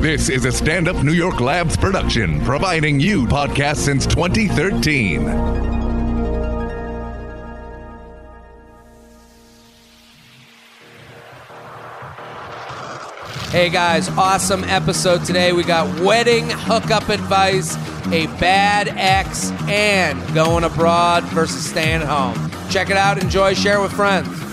This is a stand up New York Labs production, providing you podcasts since 2013. Hey guys, awesome episode today. We got wedding hookup advice, a bad ex, and going abroad versus staying home. Check it out, enjoy, share with friends.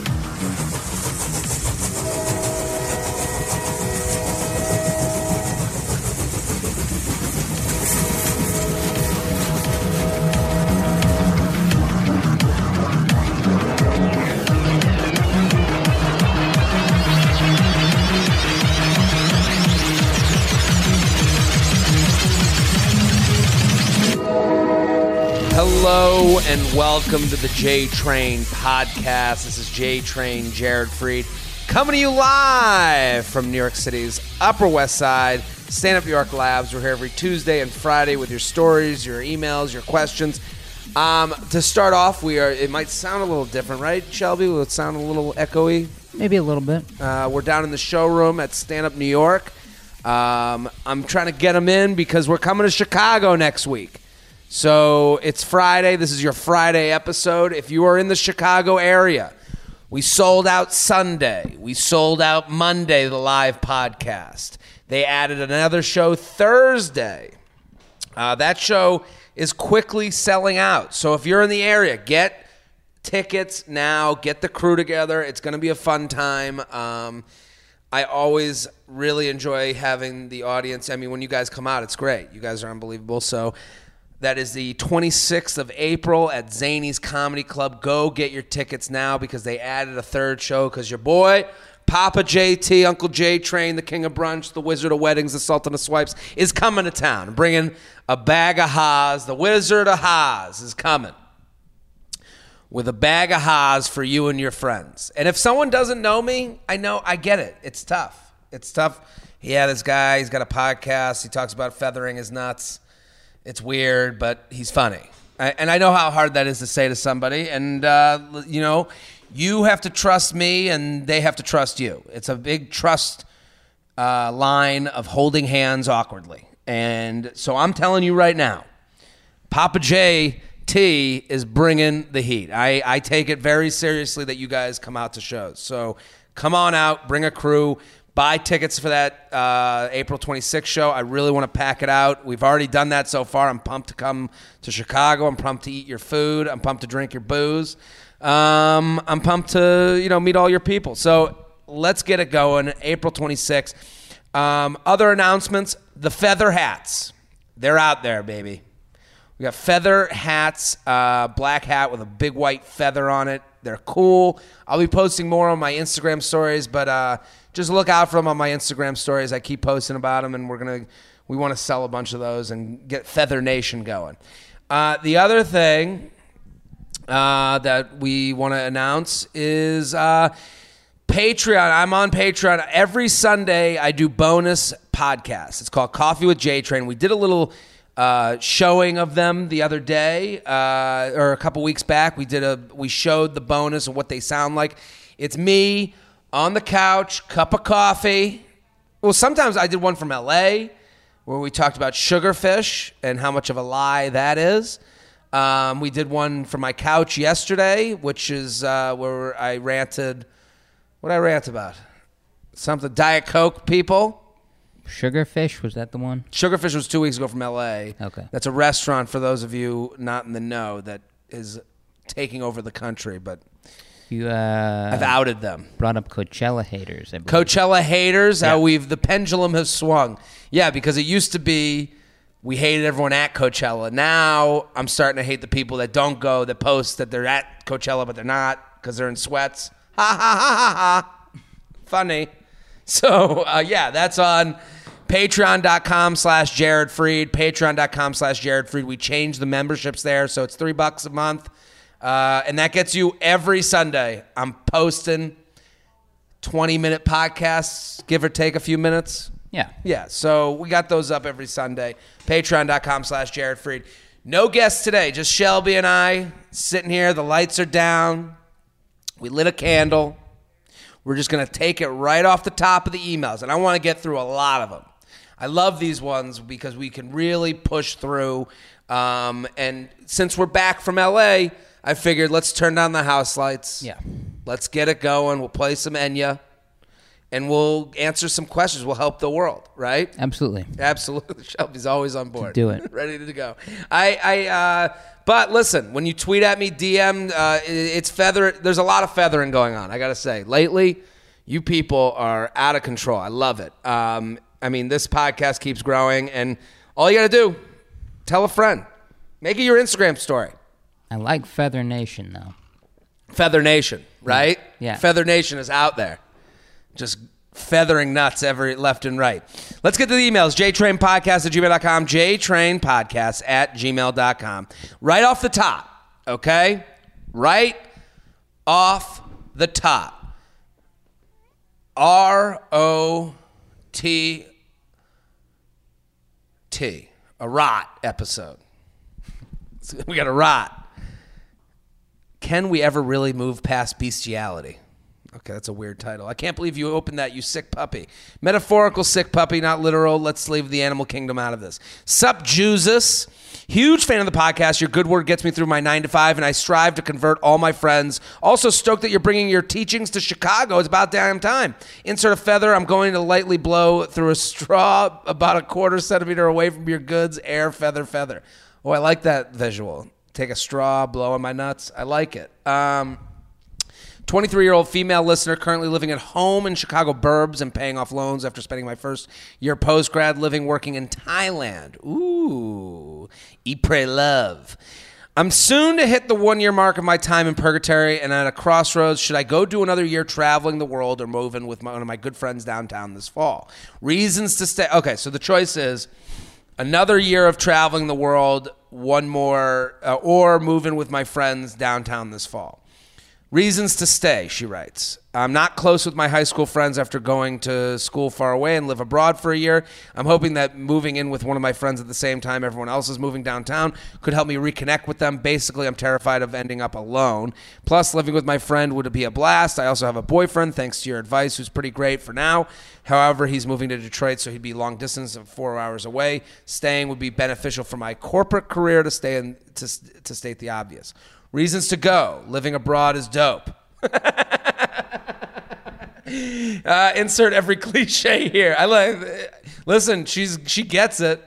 And welcome to the J Train podcast. This is J Train Jared Freid coming to you live from New York City's Upper West Side. Stand Up New York Labs. We're here every Tuesday and Friday with your stories, your emails, your questions. Um, to start off, we are. It might sound a little different, right, Shelby? Will it sound a little echoey? Maybe a little bit. Uh, we're down in the showroom at Stand Up New York. Um, I'm trying to get them in because we're coming to Chicago next week. So it's Friday. This is your Friday episode. If you are in the Chicago area, we sold out Sunday. We sold out Monday, the live podcast. They added another show Thursday. Uh, that show is quickly selling out. So if you're in the area, get tickets now. Get the crew together. It's going to be a fun time. Um, I always really enjoy having the audience. I mean, when you guys come out, it's great. You guys are unbelievable. So that is the 26th of April at Zanies Comedy Club. Go get your tickets now because they added a third show because your boy, Papa JT, Uncle J Train, the King of Brunch, the Wizard of Weddings, the Sultan of Swipes, is coming to town, bringing a bag of Haas. The Wizard of Haas is coming with a bag of Haas for you and your friends. And if someone doesn't know me, I know, I get it. It's tough. It's tough. Yeah, this guy, he's got a podcast. He talks about feathering his nuts. It's weird, but he's funny. And I know how hard that is to say to somebody. And, uh, you know, you have to trust me and they have to trust you. It's a big trust uh, line of holding hands awkwardly. And so I'm telling you right now, Papa J T is bringing the heat. I, I take it very seriously that you guys come out to shows. So come on out, bring a crew, buy tickets for that uh, April 26th show. I really want to pack it out. We've already done that so far. I'm pumped to come to Chicago. I'm pumped to eat your food. I'm pumped to drink your booze. Um, I'm pumped to you know meet all your people. So let's get it going. April 26th. Um, other announcements: the feather hats. They're out there, baby. We got feather hats, uh, black hat with a big white feather on it. They're cool. I'll be posting more on my Instagram stories, but uh, just look out for them on my Instagram stories. I keep posting about them, and we're gonna we want to sell a bunch of those and get Feather Nation going. Uh, the other thing uh, that we want to announce is uh, Patreon. I'm on Patreon every Sunday. I do bonus podcasts. It's called Coffee with J Train. We did a little uh, showing of them the other day uh, or a couple weeks back. We did a we showed the bonus of what they sound like. It's me on the couch, cup of coffee. Well, sometimes I did one from LA where we talked about sugarfish and how much of a lie that is. Um, we did one from my couch yesterday, which is uh, where I ranted. What did I rant about? Something Diet Coke people. Sugarfish was that the one? Sugarfish was two weeks ago from LA. Okay. That's a restaurant for those of you not in the know that is taking over the country, but You uh, I've outed them. brought up Coachella haters. I believe. Coachella haters, how we've the pendulum has swung. Yeah, because it used to be we hated everyone at Coachella. Now I'm starting to hate the people that don't go, that post that they're at Coachella but they're not because they're in sweats. Ha ha ha ha ha. Funny. So uh, yeah, that's on patreon.com slash Jared Freid, patreon.com slash Jared Freid. We changed the memberships there, so it's three bucks a month. Uh, and that gets you every Sunday. I'm posting 20 minute podcasts, give or take a few minutes. Yeah. Yeah, so we got those up every Sunday. Patreon.com slash Jared Freid. No guests today, just Shelby and I sitting here. The lights are down. We lit a candle. We're just going to take it right off the top of the emails. And I want to get through a lot of them. I love these ones because we can really push through. Um, and since we're back from LA, I figured let's turn down the house lights. Yeah. Let's get it going. We'll play some Enya and we'll answer some questions. We'll help the world, right? Absolutely. Absolutely. Shelby's always on board. Do it. Ready to go. I, I, uh, but listen, when you tweet at me, DM, uh, it's feather. There's a lot of feathering going on. I got to say, lately, you people are out of control. I love it. Um, I mean, this podcast keeps growing, and all you got to do, tell a friend, make it your Instagram story. I like Feather Nation though. Feather Nation, right? Yeah. Feather Nation is out there. Just feathering nuts every left and right. Let's get to the emails. JTrainPodcast at gmail.com. JTrainPodcast at gmail.com. Right off the top, okay? Right off the top. R O T T. A rot episode. We got a rot can we ever really move past bestiality? Okay, that's a weird title. I can't believe you opened that, you sick puppy. Metaphorical sick puppy, not literal. Let's leave the animal kingdom out of this. Sup, Jesus. Huge fan of the podcast. Your good word gets me through my nine to five, and I strive to convert all my friends. Also stoked that you're bringing your teachings to Chicago. It's about damn time. Insert a feather. I'm going to lightly blow through a straw about a quarter centimeter away from your goods. Air, feather, feather. Oh, I like that visual. Take a straw, blow on my nuts. I like it. Um, 23 year old female listener currently living at home in Chicago burbs and paying off loans after spending my first year post grad living working in Thailand. Ooh, eat, pray, love. I'm soon to hit the one year mark of my time in purgatory and at a crossroads. Should I go do another year traveling the world or move in with my, one of my good friends downtown this fall? Reasons to stay. Okay, so the choice is another year of traveling the world, one more, uh, or moving with my friends downtown this fall. Reasons to stay, she writes. I'm not close with my high school friends after going to school far away and live abroad for a year. I'm hoping that moving in with one of my friends at the same time everyone else is moving downtown could help me reconnect with them. Basically, I'm terrified of ending up alone. Plus, living with my friend would be a blast. I also have a boyfriend, thanks to your advice, who's pretty great for now. However, he's moving to Detroit, so he'd be long distance of four hours away. Staying would be beneficial for my corporate career to stay in, to, to state the obvious. Reasons to go. Living abroad is dope. uh, insert every cliche here. I like. Listen, she's she gets it.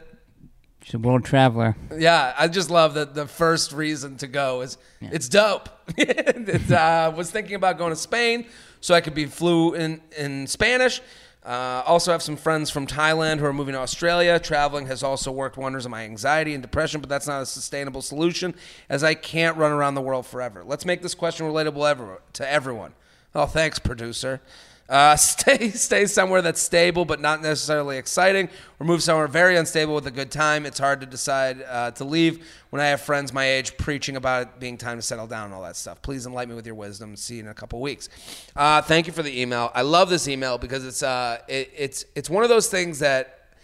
She's a world traveler. Yeah, I just love that the first reason to go is it's dope. it, uh, was thinking about going to Spain so I could be fluent in, in Spanish. Uh, also have some friends from Thailand who are moving to Australia. Traveling has also worked wonders on my anxiety and depression, but that's not a sustainable solution as I can't run around the world forever. Let's make this question relatable ever, to everyone. Oh, thanks, producer. Uh, stay stay somewhere that's stable but not necessarily exciting, or move somewhere very unstable with a good time. It's hard to decide uh, to leave when I have friends my age preaching about it being time to settle down and all that stuff. Please enlighten me with your wisdom. See you in a couple weeks. Uh, thank you for the email. I love this email because it's uh, it, it's it's one of those things that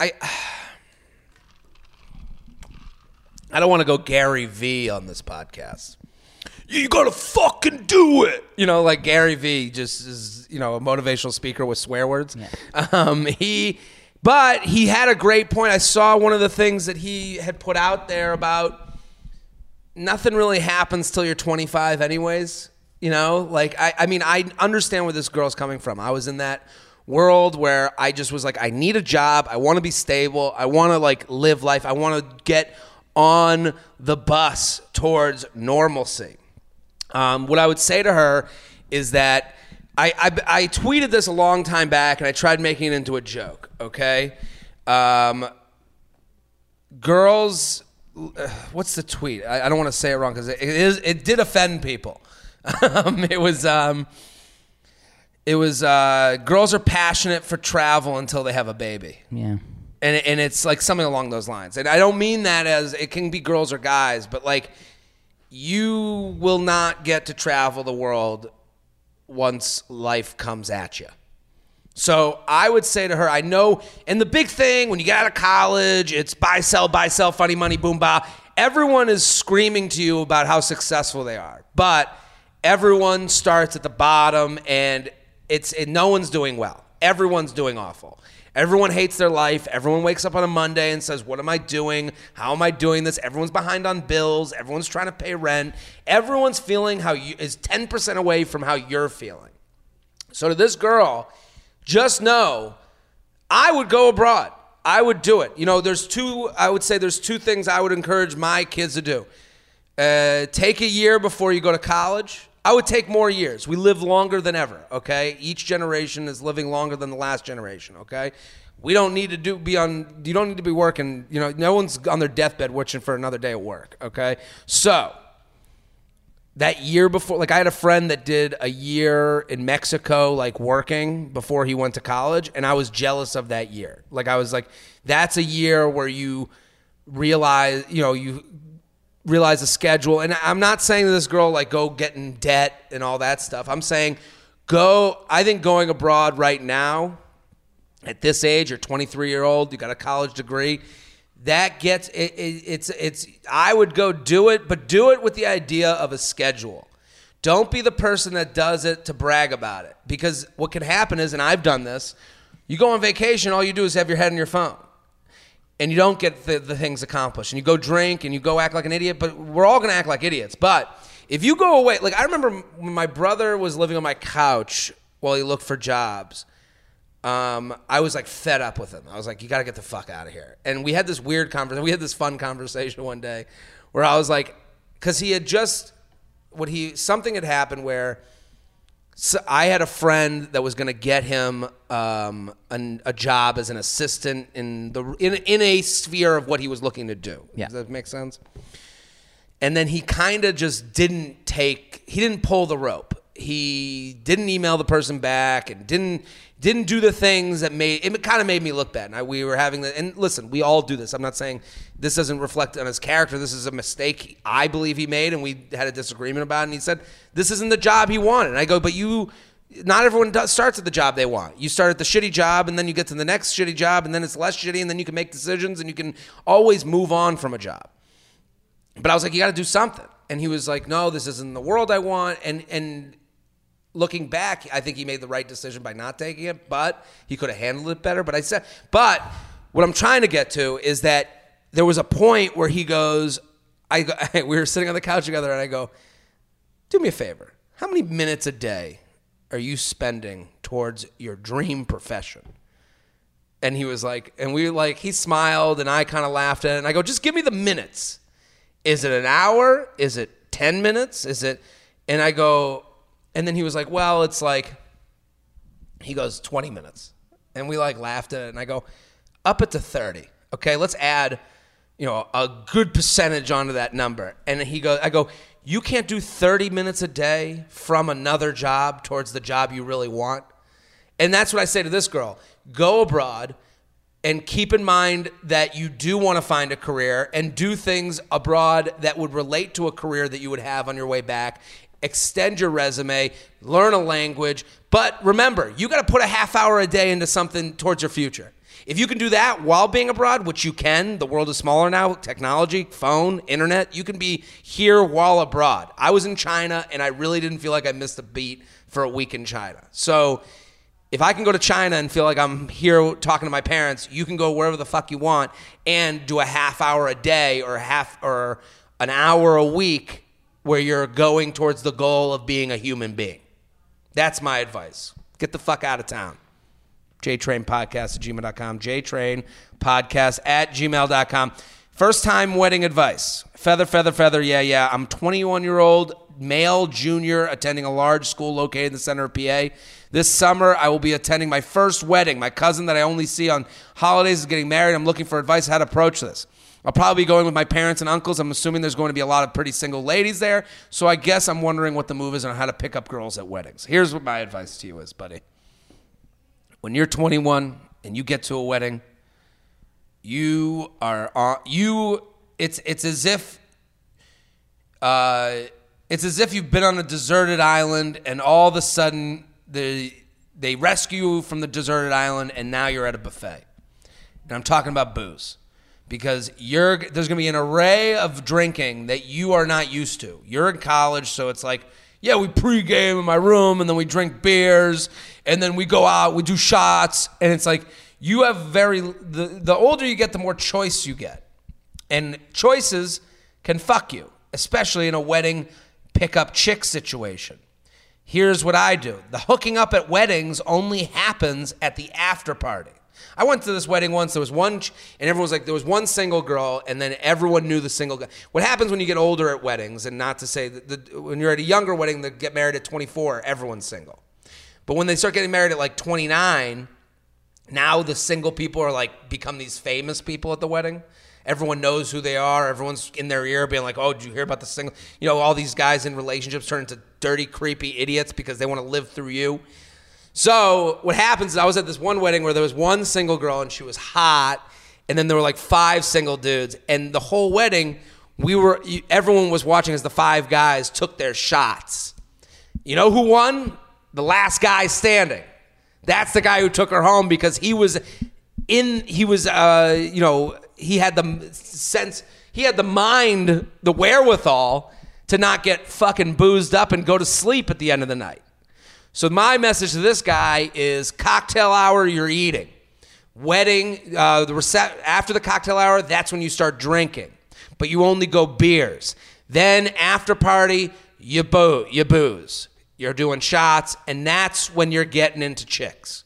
I. I don't want to go Gary V on this podcast you gotta fucking do it. You know, like Gary Vee just is, you know, a motivational speaker with swear words. Um, he, but he had a great point. I saw one of the things that he had put out there about nothing really happens till you're 25, anyways. You know, like I, I mean, I understand where this girl's coming from. I was in that world where I just was like, I need a job. I want to be stable. I want to like live life. I want to get on the bus towards normalcy. Um, what I would say to her is that I, I, I tweeted this a long time back and I tried making it into a joke, okay? Um, girls, uh, what's the tweet? I, I don't want to say it wrong because it, it, is, it did offend people. um, it was. Um, it was uh, girls are passionate for travel until they have a baby Yeah. and and it's like something along those lines. And I don't mean that as it can be girls or guys, but like you will not get to travel the world once life comes at you. So I would say to her, I know, and the big thing when you get out of college, it's buy, sell, buy, sell, funny money, boom, ba. Everyone is screaming to you about how successful they are, but everyone starts at the bottom, and it's and no one's doing well. Everyone's doing awful. Everyone hates their life. Everyone wakes up on a Monday and says, What am I doing? How am I doing this? Everyone's behind on bills. Everyone's trying to pay rent. Everyone's feeling how you is 10% away from how you're feeling. So to this girl, just know I would go abroad. I would do it. You know, there's two, I would say there's two things I would encourage my kids to do. Uh, take a year before you go to college. I would take more years. We live longer than ever, okay? Each generation is living longer than the last generation, okay? We don't need to do be on you don't need to be working, you know, no one's on their deathbed wishing for another day of work, okay? So, that year before like i had a friend that did a year in mexico like working before he went to college and i was jealous of that year like i was like that's a year where you realize you know you realize the schedule. And i'm not saying to this girl like go get in debt and all that stuff. I'm saying go i think going abroad right now at this age you're 23 year old you got a college degree that gets it, it, it's it's i would go do it but do it with the idea of a schedule. Don't be the person that does it to brag about it because what can happen is and i've done this you go on vacation all you do is have your head on your phone and you don't get the, the things accomplished and you go drink and you go act like an idiot but we're all going to act like idiots but if you go away like i remember when my brother was living on my couch while he looked for jobs um, I was like fed up with him. I was like, you got to get the fuck out of here. And we had this weird conversation. We had this fun conversation one day where I was like, because he had just, what he, something had happened where so I had a friend that was going to get him um, an, a job as an assistant in the in, in a sphere of what he was looking to do. Yeah. Does that make sense? And then he kind of just didn't take, he didn't pull the rope. He didn't email the person back and didn't didn't do the things that made it kind of made me look bad. And I, we were having the and listen, we all do this. I'm not saying this doesn't reflect on his character. This is a mistake I believe he made, and we had a disagreement about. it. And he said this isn't the job he wanted. And I go, but you. Not everyone does, starts at the job they want. You start at the shitty job, and then you get to the next shitty job, and then it's less shitty, and then you can make decisions, and you can always move on from a job. But I was like, you got to do something. And he was like, no, this isn't the world I want. And and looking back, I think he made the right decision by not taking it, but he could have handled it better. But I said, but what I'm trying to get to is that there was a point where he goes, I, we were sitting on the couch together, and I go, do me a favor. How many minutes a day are you spending towards your dream profession? And he was like, and we like, he smiled, and I kind of laughed at it, and I go, just give me the minutes. Is it an hour? Is it 10 minutes? Is it, and I go, and then he was like, well, it's like, he goes, 20 minutes. And we like laughed at it. And I go, up it to 30. Okay, let's add, you know, a good percentage onto that number. And he goes, I go, you can't do 30 minutes a day from another job towards the job you really want. And that's what I say to this girl go abroad and keep in mind that you do want to find a career and do things abroad that would relate to a career that you would have on your way back extend your resume, learn a language. But remember, you got to put a half hour a day into something towards your future. If you can do that while being abroad, which you can, the world is smaller now, technology, phone, internet, you can be here while abroad. I was in China and I really didn't feel like I missed a beat for a week in China. So if I can go to China and feel like I'm here talking to my parents, you can go wherever the fuck you want and do a half hour a day or half or an hour a week where you're going towards the goal of being a human being. That's my advice. Get the fuck out of town. JTrain Podcast at gmail.com. JTrain Podcast at gmail.com. First time wedding advice. Feather, feather, feather. Yeah, yeah. I'm 21 year old male junior attending a large school located in the center of PA. This summer, I will be attending my first wedding. My cousin that I only see on holidays is getting married. I'm looking for advice how to approach this. I'll probably be going with my parents and uncles. I'm assuming there's going to be a lot of pretty single ladies there. So I guess I'm wondering what the move is on how to pick up girls at weddings. Here's what my advice to you is, buddy. When you're 21 and you get to a wedding, you are on, you it's it's as if uh, it's as if you've been on a deserted island and all of a sudden the they rescue you from the deserted island and now you're at a buffet. And I'm talking about booze because you're there's going to be an array of drinking that you are not used to. You're in college, so it's like, Yeah, we pregame in my room and then we drink beers and then we go out, we do shots. And it's like, you have very, the, the older you get, the more choice you get. And choices can fuck you, especially in a wedding pickup chick situation. Here's what I do the hooking up at weddings only happens at the after party. I went to this wedding once. There was one, ch- and everyone was like, there was one single girl, and then everyone knew the single guy. What happens when you get older at weddings, and not to say that the, when you're at a younger wedding that get married at 24, everyone's single. But when they start getting married at like 29, now the single people are like become these famous people at the wedding. Everyone knows who they are. Everyone's in their ear being like, "Oh, did you hear about the single?" You know, all these guys in relationships turn into dirty, creepy idiots because they want to live through you. So what happens is I was at this one wedding where there was one single girl and she was hot, and then there were like five single dudes, and the whole wedding we were everyone was watching as the five guys took their shots. You know who won? The last guy standing. That's the guy who took her home because he was in he was uh you know he had the sense he had the mind the wherewithal to not get fucking boozed up and go to sleep at the end of the night so my message to this guy is cocktail hour you're eating. Wedding uh, the rece- after the cocktail hour that's when you start drinking. But you only go beers. Then after party you boo you booze. You're doing shots and that's when you're getting into chicks.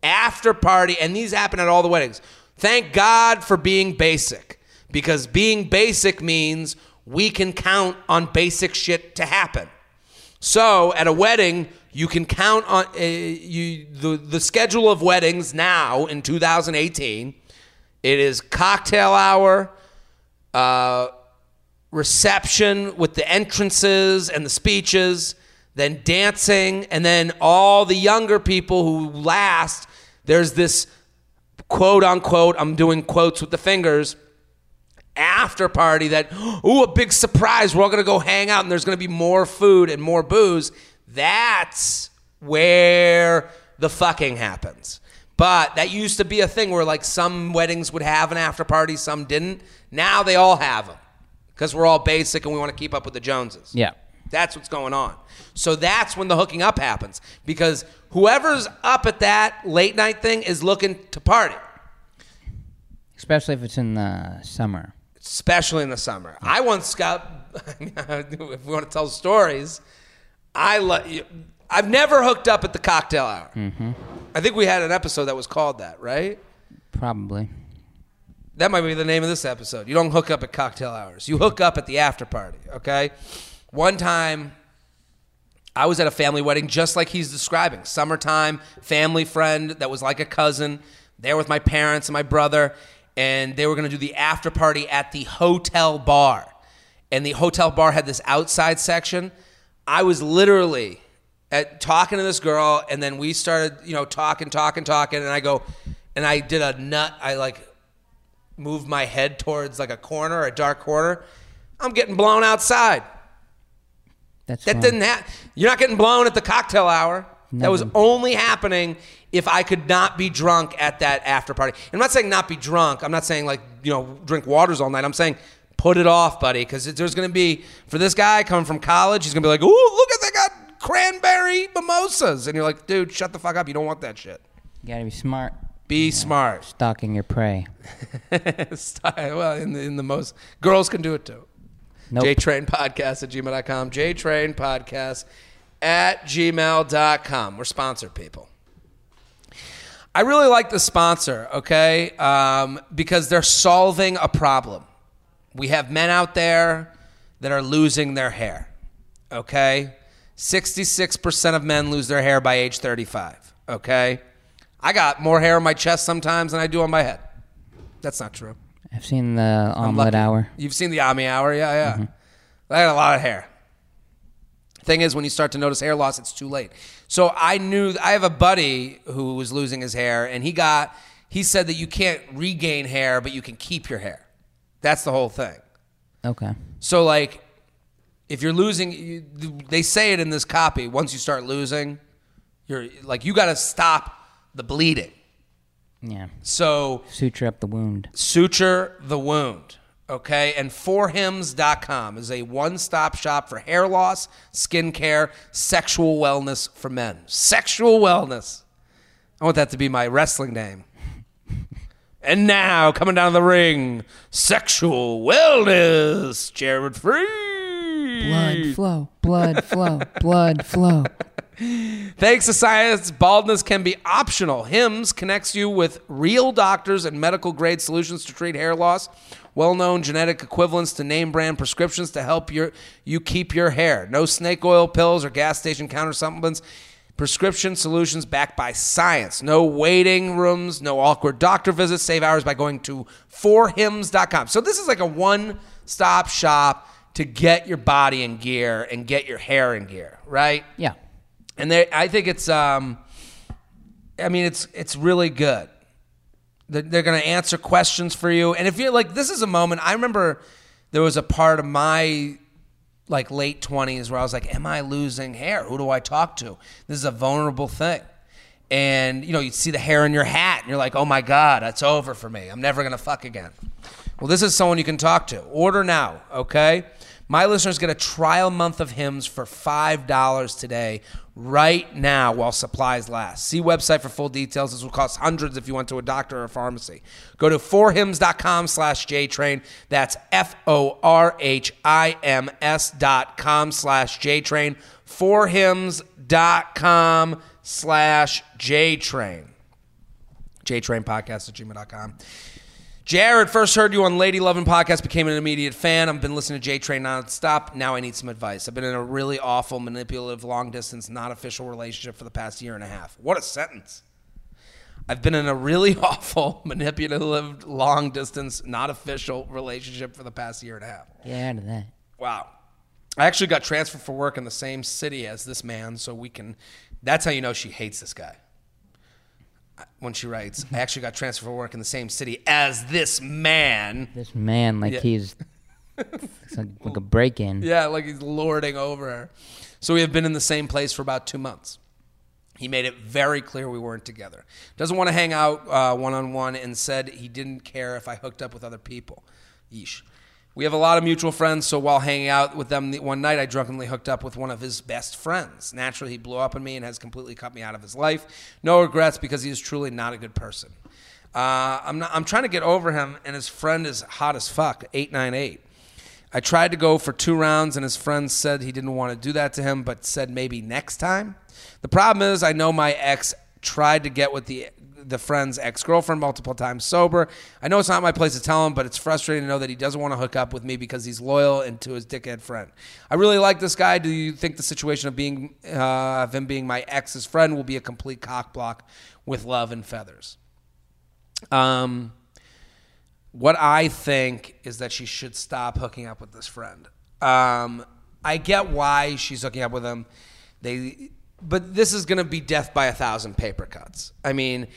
After party, and these happen at all the weddings. Thank God for being basic, because being basic means we can count on basic shit to happen. So at a wedding, you can count on uh, you the the schedule of weddings now in 2018. It is cocktail hour, uh, reception with the entrances and the speeches, then dancing, and then all the younger people who last. There's this quote unquote, I'm doing quotes with the fingers, after party that, ooh, a big surprise. We're all going to go hang out and there's going to be more food and more booze. That's where the fucking happens. But that used to be a thing where like some weddings would have an after party, some didn't. Now they all have them because we're all basic and we want to keep up with the Joneses. Yeah. That's what's going on. So that's when the hooking up happens because whoever's up at that late night thing is looking to party, Especially if it's in the summer. especially in the summer. I once got, if we want to tell stories, I lo- I've never hooked up at the cocktail hour. Mm-hmm. I think we had an episode that was called that, right? Probably. That might be the name of this episode. You don't hook up at cocktail hours. You hook up at the after party, okay? One time I was at a family wedding just like he's describing. Summertime, family friend that was like a cousin, there with my parents and my brother, and they were going to do the after party at the hotel bar. And the hotel bar had this outside section. I was literally at talking to this girl and then we started, you know, talking, talking, talking and I go and I did a nut I like moved my head towards like a corner, a dark corner. I'm getting blown outside. That's That didn't happen. You're not getting blown at the cocktail hour. That was only happening if I could not be drunk at that after party. I'm not saying not be drunk. I'm not saying like, you know, drink waters all night. I'm saying put it off, buddy, because there's going to be, for this guy coming from college, he's going to be like, ooh, look at they got cranberry mimosas. And you're like, dude, shut the fuck up. You don't want that shit. You gotta be smart. Be smart. Stalking your prey. Style- well, in the, in the most, girls can do it too. Nope. JTrain Podcast at gmail.com. JTrain Podcast at gmail.com. We're sponsored, people. I really like the sponsor, okay? Um, because they're solving a problem. We have men out there that are losing their hair, okay? 66% of men lose their hair by age 35, okay? I got more hair on my chest sometimes than I do on my head. That's not true. I've seen the omelet hour. You've seen the Ami Hour, yeah, yeah. Mm-hmm. I got a lot of hair. Thing is, when you start to notice hair loss, it's too late. So I knew I have a buddy who was losing his hair, and he got. He said that you can't regain hair, but you can keep your hair. That's the whole thing. Okay. So like, if you're losing, you, they say it in this copy. Once you start losing, you're like you got to stop the bleeding. Yeah. So Suture up the wound. suture the wound. Okay, and forhims.com is a one stop shop for hair loss, skincare, sexual wellness for men. Sexual wellness. I want that to be my wrestling name. And now, coming down the ring, sexual wellness, Jared Free. Blood flow, blood flow, blood flow. Thanks to science, baldness can be optional. HIMS connects you with real doctors and medical grade solutions to treat hair loss. Well known genetic equivalents to name brand prescriptions to help your, you keep your hair. No snake oil pills or gas station counter supplements. Prescription solutions backed by science. No waiting rooms, no awkward doctor visits. Save hours by going to forhims.com. So this is like a one stop shop to get your body in gear and get your hair in gear, right? Yeah. and they I think it's um I mean it's it's really good. They're, they're going to answer questions for you, and if you're like this is a moment I remember there was a part of my like late 20s where I was like am I losing hair? Who do I talk to? This is a vulnerable thing. And you know, you see the hair in your hat and you're like, "Oh my god, that's over for me. I'm never going to fuck again." Well, this is someone you can talk to. Order now, okay? My listeners get a trial month of Hims for $5 today, right now, while supplies last. See website for full details. This will cost hundreds if you went to a doctor or a pharmacy. Go to forhims.com slash JTrain. That's F O R H I M S dot com slash JTrain. Forhims.com slash JTrain. JTrainPodcast at gmail.com. Jared, first heard you on Lady Loving Podcast, became an immediate fan. I've been listening to J Train nonstop. Now I need some advice. I've been in a really awful, manipulative, long distance, not official relationship for the past year and a half. What a sentence. I've been in a really awful, manipulative, long distance, not official relationship for the past year and a half. Get out of that. Wow. I actually got transferred for work in the same city as this man, so we can. That's how you know she hates this guy. When she writes, I actually got transferred for work in the same city as this man. This man, like Yeah. he's it's like, like a break in. Yeah, like he's lording over her. So we have been in the same place for about two months. He made it very clear we weren't together. Doesn't want to hang out one on one and said he didn't care if I hooked up with other people. Yeesh. We have a lot of mutual friends, so while hanging out with them the- one night, I drunkenly hooked up with one of his best friends. Naturally, he blew up on me and has completely cut me out of his life. No regrets because he is truly not a good person. Uh, I'm, not, I'm trying to get over him, and his friend is hot as fuck, 898. I tried to go for two rounds, and his friend said he didn't want to do that to him, but said maybe next time. The problem is, I know my ex tried to get with the the friend's ex girlfriend multiple times sober. I know it's not my place to tell him, but it's frustrating to know that he doesn't want to hook up with me because he's loyal and to his dickhead friend. I really like this guy. Do you think the situation of being uh, of him being my ex's friend will be a complete cock block with love and feathers? Um, what I think is that she should stop hooking up with this friend. Um, I get why she's hooking up with him. They, but this is going to be death by a thousand paper cuts. I mean,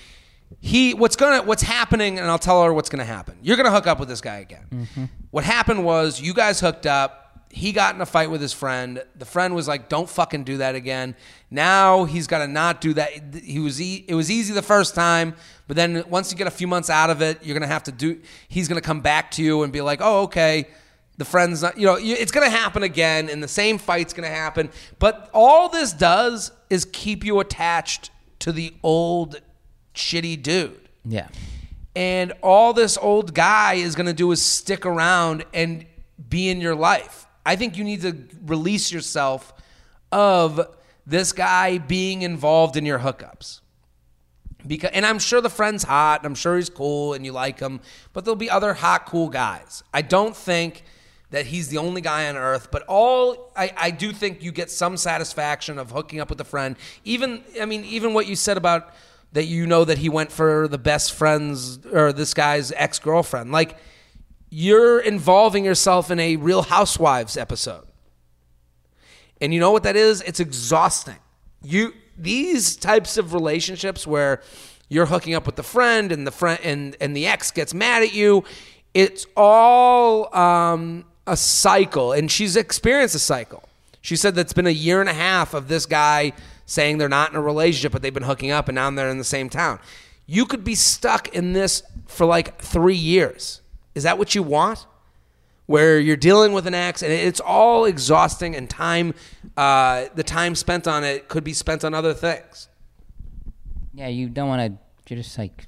he what's gonna what's happening, and I'll tell her what's to happen. You're going to hook up with this guy again. Mm-hmm. What happened was you guys hooked up. He got in a fight with his friend. The friend was like, "Don't fucking do that again." Now he's got to not do that. He was e- it was easy the first time, but then once you get a few months out of it, you're gonna have to do. He's gonna come back to you and be like, "Oh, okay." The friend's not, you know, it's gonna happen again, and the same fight's gonna happen. But all this does is keep you attached to the old shitty dude. Yeah. And all this old guy is going to do is stick around and be in your life. I think you need to release yourself of this guy being involved in your hookups. Because, and I'm sure the friend's hot, and I'm sure he's cool, and you like him, but there'll be other hot, cool guys. I don't think that he's the only guy on earth, but all I, I do think you get some satisfaction of hooking up with a friend. Even, I mean, even what you said about that you know that he went for the best friend's or this guy's ex girlfriend. Like, you're involving yourself in a Real Housewives episode. And you know what that is? It's exhausting. You these types of relationships where you're hooking up with the friend and the friend and and the ex gets mad at you, it's all um, a cycle. And she's experienced a cycle. She said that's been a year and a half of this guy saying they're not in a relationship, but they've been hooking up, and now they're in the same town. You could be stuck in this for like three years. Is that what you want? where you're dealing with an ex and it's all exhausting and time uh, the time spent on it could be spent on other things Yeah, you don't want to. You're just like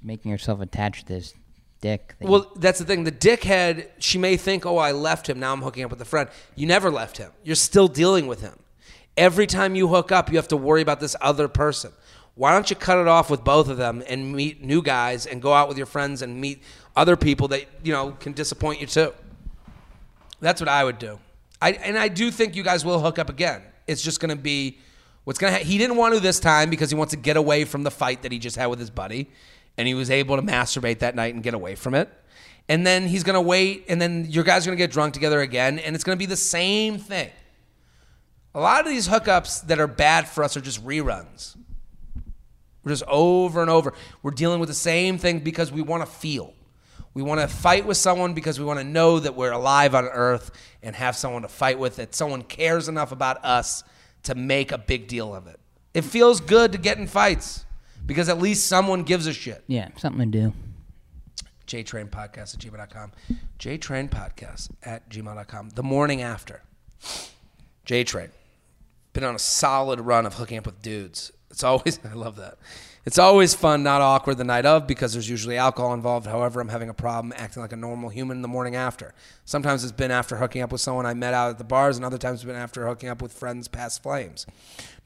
making yourself attached to this dick. well that's the thing the dickhead she may think oh i left him now i'm hooking up with a friend you never left him you're still dealing with him every time you hook up you have to worry about this other person why don't you cut it off with both of them and meet new guys and go out with your friends and meet other people that you know can disappoint you too That's what I would do. I and I do think you guys will hook up again. It's just going to be what's going to. Ha- he didn't want to this time because he wants to get away from the fight that he just had with his buddy, and he was able to masturbate that night and get away from it. And then he's going to wait, and then your guys are going to get drunk together again, and it's going to be the same thing. A lot of these hookups that are bad for us are just reruns. We're just over and over. We're dealing with the same thing because we want to feel. We want to fight with someone because we want to know that we're alive on earth and have someone to fight with, that someone cares enough about us to make a big deal of it. It feels good to get in fights because at least someone gives a shit. yeah, something to do. JTrain Podcast at gmail.com. JTrain Podcast at gmail.com. The morning after. JTrain. Been on a solid run of hooking up with dudes. It's always, I love that. It's always fun, not awkward the night of because there's usually alcohol involved. However, I'm having a problem acting like a normal human the morning after. Sometimes it's been after hooking up with someone I met out at the bars, and other times it's been after hooking up with friends past flames.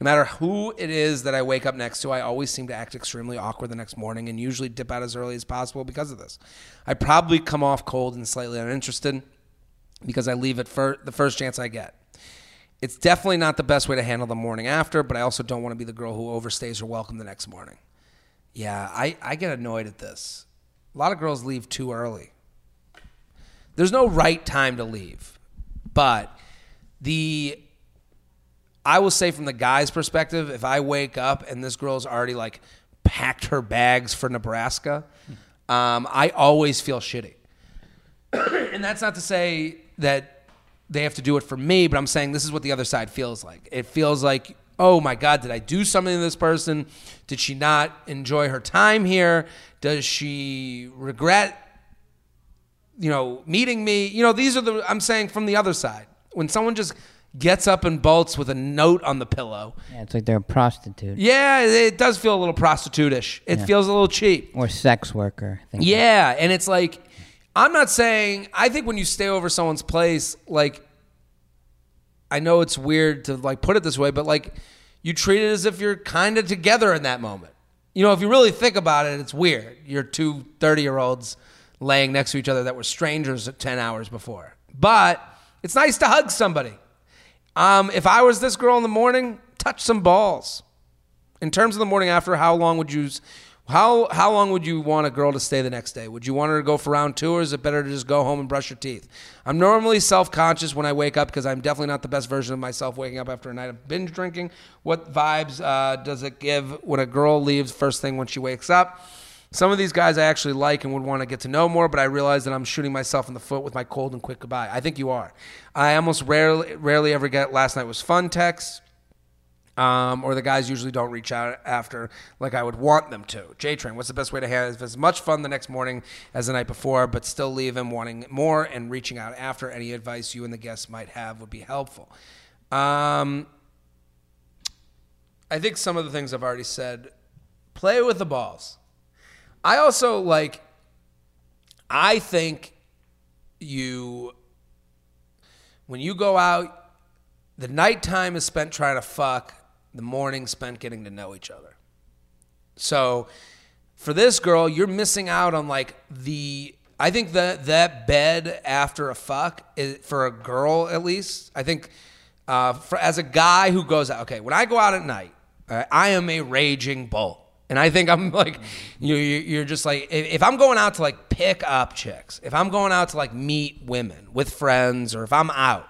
No matter who it is that I wake up next to, I always seem to act extremely awkward the next morning and usually dip out as early as possible because of this. I probably come off cold and slightly uninterested because I leave it for the first chance I get. It's definitely not the best way to handle the morning after, but I also don't want to be the girl who overstays her welcome the next morning. Yeah, I, I get annoyed at this. A lot of girls leave too early. There's no right time to leave, but the I will say from the guy's perspective, if I wake up and this girl's already like packed her bags for Nebraska, um, I always feel shitty. and that's not to say that they have to do it for me, but I'm saying this is what the other side feels like. It feels like, oh my God, did I do something to this person? Did she not enjoy her time here? Does she regret, you know, meeting me? You know, these are the, I'm saying from the other side. When someone just gets up and bolts with a note on the pillow, Yeah, it's like they're a prostitute yeah, it does feel a little prostitute-ish. It feels a little cheap. or sex worker. Yeah, and it's like I'm not saying I think when you stay over someone's place, like I know it's weird to like put it this way, but like you treat it as if you're kind of together in that moment. You know, if you really think about it, it's weird. You're two 30-year-olds laying next to each other that were strangers 10 hours before. But it's nice to hug somebody. Um, if I was this girl in the morning, touch some balls in terms of the morning after, how long would you how how long would you want a girl to stay the next day? Would you want her to go for round two, or is it better to just go home and brush your teeth? I'm normally self conscious when I wake up because I'm definitely not the best version of myself waking up after a night of binge drinking. What vibes uh, does it give when a girl leaves first thing when she wakes up? Some of these guys I actually like and would want to get to know more, but I realize that I'm shooting myself in the foot with my cold and quick goodbye. I think you are. I almost rarely rarely ever get last night was fun texts um, or the guys usually don't reach out after like I would want them to. J Train, what's the best way to it's as much fun the next morning as the night before, but still leave him wanting more and reaching out after, any advice you and the guests might have would be helpful. Um, I think some of the things I've already said. Play with the balls. I also like. I think you, when you go out, the nighttime is spent trying to fuck. The morning spent getting to know each other. So, for this girl, you're missing out on like the. I think that that bed after a fuck is for a girl at least. I think uh, for, as a guy who goes out. Okay, when I go out at night, uh, I am a raging bull. And I think I'm like, you, you- you're just like, if I'm going out to like pick up chicks, if I'm going out to like meet women with friends, or if I'm out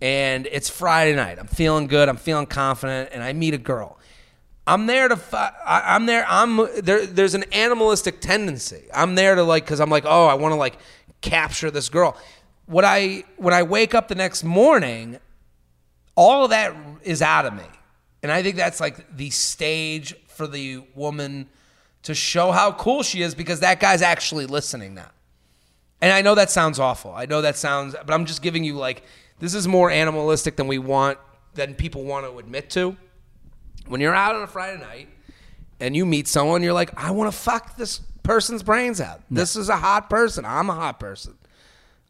and it's Friday night, I'm feeling good, I'm feeling confident, and I meet a girl. I'm there to, I, I'm there, I'm, there, there's an animalistic tendency. I'm there to like, cause I'm like, oh, I want to like capture this girl. What I, when I wake up the next morning, all of that is out of me. And I think that's like the stage for the woman to show how cool she is because that guy's actually listening now. And I know that sounds awful. I know that sounds, but I'm just giving you like this is more animalistic than we want than people want to admit to. When you're out on a Friday night and you meet someone, you're like, I want to fuck this person's brains out. This is a hot person. I'm a hot person.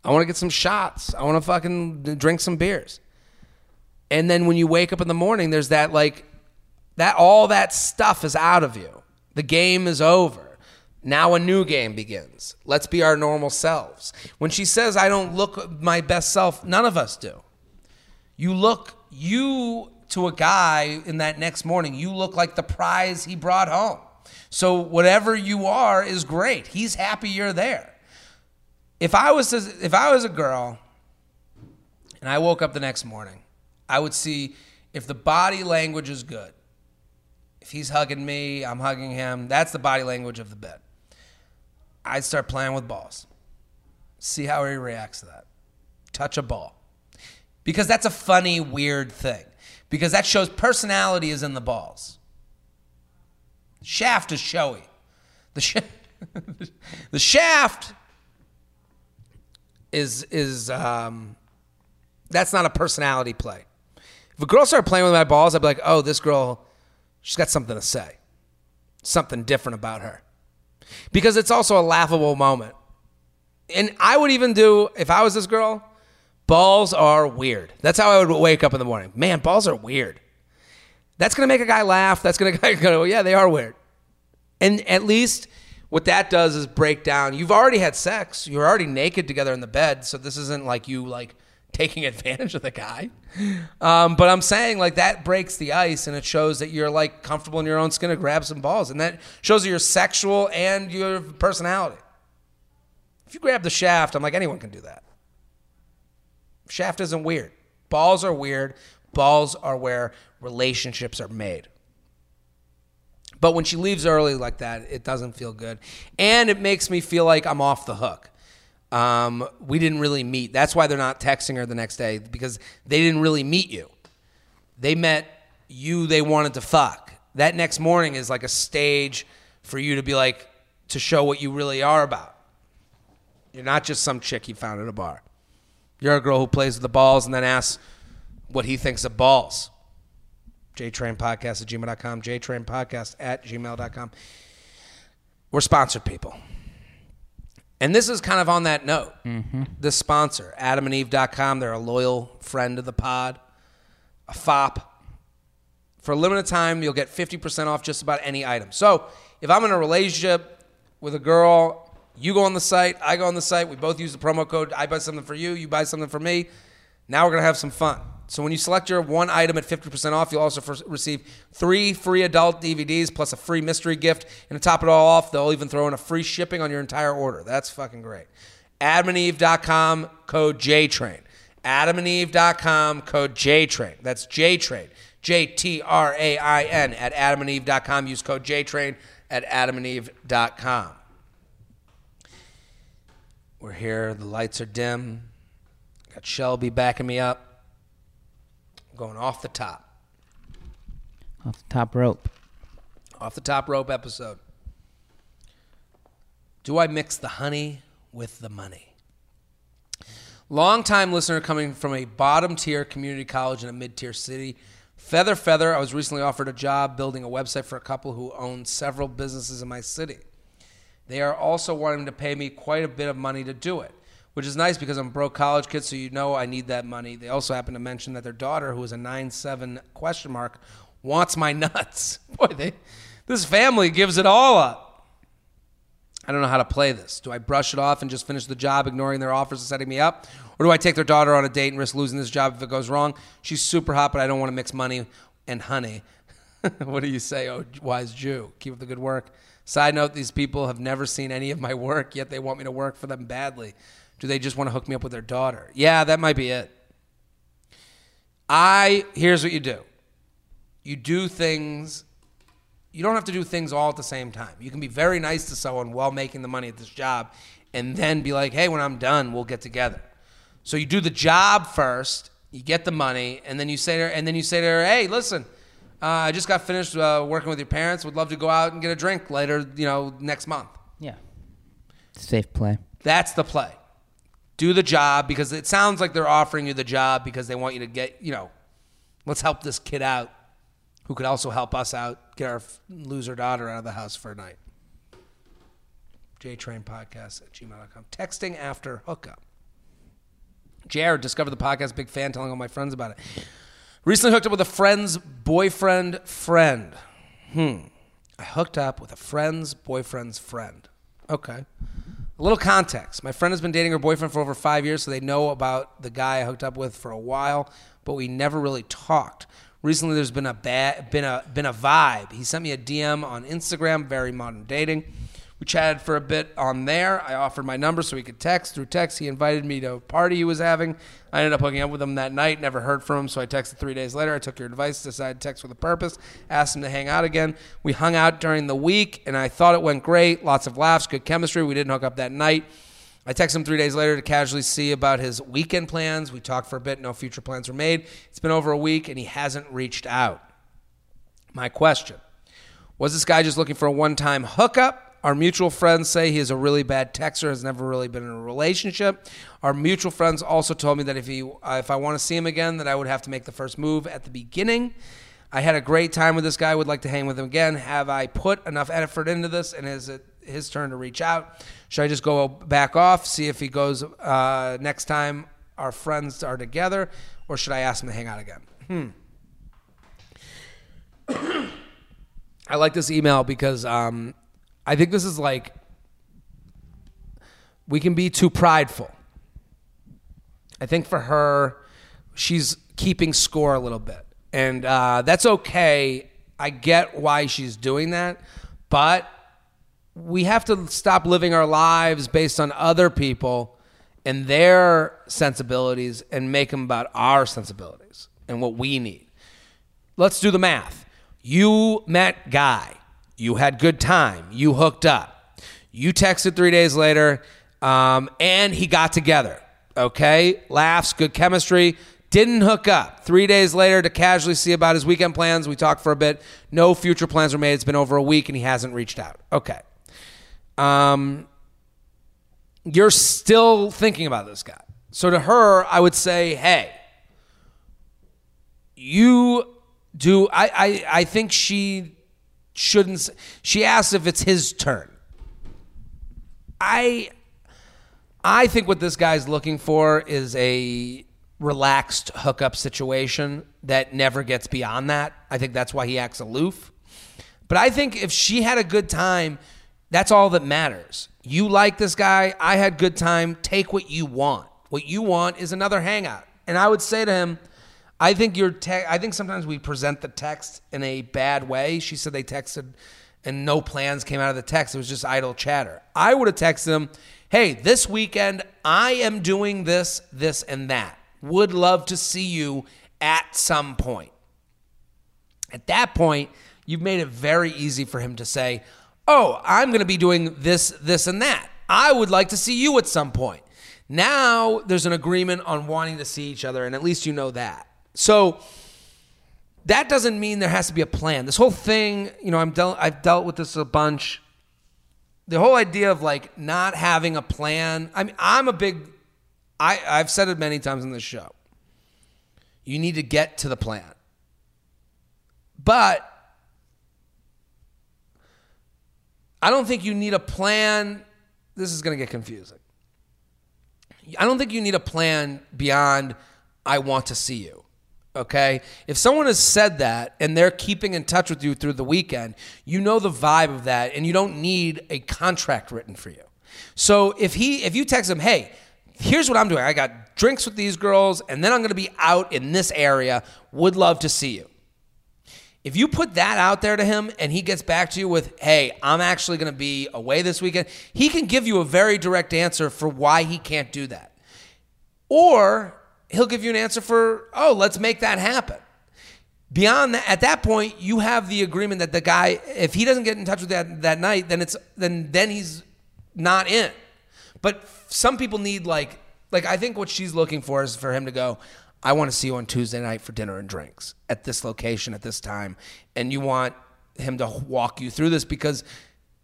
I want to get some shots. I want to fucking drink some beers. And then when you wake up in the morning, there's that like that all that stuff is out of you. The game is over. Now a new game begins. Let's be our normal selves. When she says I don't look my best self, none of us do. You look you to a guy in that next morning, you look like the prize he brought home. So whatever you are is great. He's happy you're there. If I was if I was a girl and I woke up the next morning, I would see if the body language is good. If he's hugging me, I'm hugging him. That's the body language of the bed. I'd start playing with balls. See how he reacts to that. Touch a ball. Because that's a funny, weird thing. Because that shows personality is in the balls. Shaft is showy. The, sh- the shaft is is um, that's not a personality play. If a girl started playing with my balls, I'd be like, oh, this girl, she's got something to say, something different about her, because it's also a laughable moment. And I would even do if I was this girl. Balls are weird. That's how I would wake up in the morning. Man, balls are weird. That's gonna make a guy laugh. That's gonna go, yeah, they are weird. And at least what that does is break down. You've already had sex. You're already naked together in the bed. So this isn't like you like taking advantage of the guy. Um, but I'm saying like that breaks the ice and it shows that you're like comfortable in your own skin to grab some balls. And that shows your sexual and your personality. If you grab the shaft, I'm like, anyone can do that. Shaft isn't weird. Balls are weird. Balls are where relationships are made. But when she leaves early like that, it doesn't feel good. And it makes me feel like I'm off the hook. Um, we didn't really meet. That's why they're not texting her the next day because they didn't really meet you. They met you, they wanted to fuck. That next morning is like a stage for you to be like, to show what you really are about. You're not just some chick he found at a bar. You're a girl who plays with the balls and then asks what he thinks of balls. JTrainPodcast at gmail.com, JTrainPodcast at gmail.com. We're sponsored people. And this is kind of on that note. Mm-hmm. The sponsor, adamandeve.com, they're a loyal friend of the pod, a FOP. For a limited time, you'll get 50% off just about any item. So if I'm in a relationship with a girl you go on the site, I go on the site. We both use the promo code. I buy something for you, you buy something for me. Now we're going to have some fun. So when you select your one item at 50% off, you'll also receive three free adult DVDs plus a free mystery gift. And to top it all off, they'll even throw in a free shipping on your entire order. That's fucking great. AdamandEve.com, code JTrain. AdamandEve.com, code JTrain. That's JTrain. J T R A I N at AdamandEve.com. Use code JTrain at AdamandEve.com. We're here. The lights are dim. Got Shelby backing me up. Going off the top. Off the top rope. Off the top rope episode. Do I mix the honey with the money? Long-time listener coming from a bottom tier community college in a mid tier city. Feather Feather, I was recently offered a job building a website for a couple who own several businesses in my city. They are also wanting to pay me quite a bit of money to do it, which is nice because I'm a broke college kid, so you know I need that money. They also happen to mention that their daughter, who is a nine seven question mark, wants my nuts. Boy, they, this family gives it all up. I don't know how to play this. Do I brush it off and just finish the job, ignoring their offers and setting me up? Or do I take their daughter on a date and risk losing this job if it goes wrong? She's super hot, but I don't want to mix money and honey. what do you say, oh wise Jew? Keep up the good work. Side note, these people have never seen any of my work, yet they want me to work for them badly. Do they just want to hook me up with their daughter? Yeah, that might be it. I, here's what you do you do things, you don't have to do things all at the same time. You can be very nice to someone while making the money at this job and then be like, hey, when I'm done, we'll get together. So you do the job first, you get the money, and then you say to her, and then you say to her, hey, listen, uh, I just got finished uh, working with your parents. Would love to go out and get a drink later, you know, next month. Yeah. Safe play. That's the play. Do the job because it sounds like they're offering you the job because they want you to get, you know, let's help this kid out who could also help us out, get our loser daughter out of the house for a night. JTrain Podcast at gmail.com. Texting after hookup. Jared discovered the podcast, big fan, telling all my friends about it. Recently hooked up with a friend's boyfriend friend. Hmm. I hooked up with a friend's boyfriend's friend. Okay. A little context. My friend has been dating her boyfriend for over five years, so they know about the guy I hooked up with for a while, but we never really talked. Recently, there's been a bad, been a been a vibe. He sent me a DM on Instagram, very modern dating. We chatted for a bit on there. I offered my number so he could text. Through text, he invited me to a party he was having. I ended up hooking up with him that night. Never heard from him, so I texted three days later. I took your advice, decided to text with a purpose, asked him to hang out again. We hung out during the week, and I thought it went great. Lots of laughs, good chemistry. We didn't hook up that night. I texted him three days later to casually see about his weekend plans. We talked for a bit. No future plans were made. It's been over a week, and he hasn't reached out. My question Was this guy just looking for a one time hookup? Our mutual friends say he is a really bad texter, has never really been in a relationship. Our mutual friends also told me that if he, uh, if I want to see him again, that I would have to make the first move at the beginning. I had a great time with this guy. Would like to hang with him again. Have I put enough effort into this? And is it his turn to reach out? Should I just go back off, see if he goes uh, next time our friends are together, or should I ask him to hang out again? Hmm. I like this email because um, I think this is like we can be too prideful. I think for her, she's keeping score a little bit, and uh, that's okay. I get why she's doing that, but we have to stop living our lives based on other people and their sensibilities and make them about our sensibilities and what we need. Let's do the math. You met Guy. You had good time. You hooked up. You texted three days later, um, and he got together. Okay, laughs, good chemistry. Didn't hook up. Three days later, to casually see about his weekend plans, we talked for a bit. No future plans were made. It's been over a week, and he hasn't reached out. Okay. Um, you're still thinking about this guy. So to her, I would say, hey, you do. I I, I think she shouldn't. She asks if it's his turn. I I think what this guy's looking for is a relaxed hookup situation that never gets beyond that. I think that's why he acts aloof. But I think if she had a good time, that's all that matters. You like this guy, I had good time, take what you want. What you want is another hangout. And I would say to him, I think your te- I think sometimes we present the text in a bad way. She said they texted and no plans came out of the text. It was just idle chatter. I would have texted him, "Hey, this weekend I am doing this, this and that. Would love to see you at some point." At that point, you've made it very easy for him to say, "Oh, I'm going to be doing this, this, and that. I would like to see you at some point." Now there's an agreement on wanting to see each other, and at least you know that. So that doesn't mean there has to be a plan. This whole thing, you know, I'm dealt, I've dealt with this a bunch. The whole idea of like not having a plan. I mean, I'm a big. I I've said it many times on this show. You need to get to the plan. But I don't think you need a plan. This is going to get confusing. I don't think you need a plan beyond I want to see you. Okay? If someone has said that and they're keeping in touch with you through the weekend, you know the vibe of that and you don't need a contract written for you. So if he if you text him, "Hey, here's what I'm doing. I got drinks with these girls and then I'm going to be out in this area. Would love to see you." If you put that out there to him and he gets back to you with, hey, I'm actually going to be away this weekend, he can give you a very direct answer for why he can't do that. Or he'll give you an answer for, oh, let's make that happen. Beyond that, at that point, you have the agreement that the guy, if he doesn't get in touch with that that night, then it's then then he's not in. But some people need like like I think what she's looking for is for him to go, I want to see you on Tuesday night for dinner and drinks at this location at this time. And you want him to walk you through this because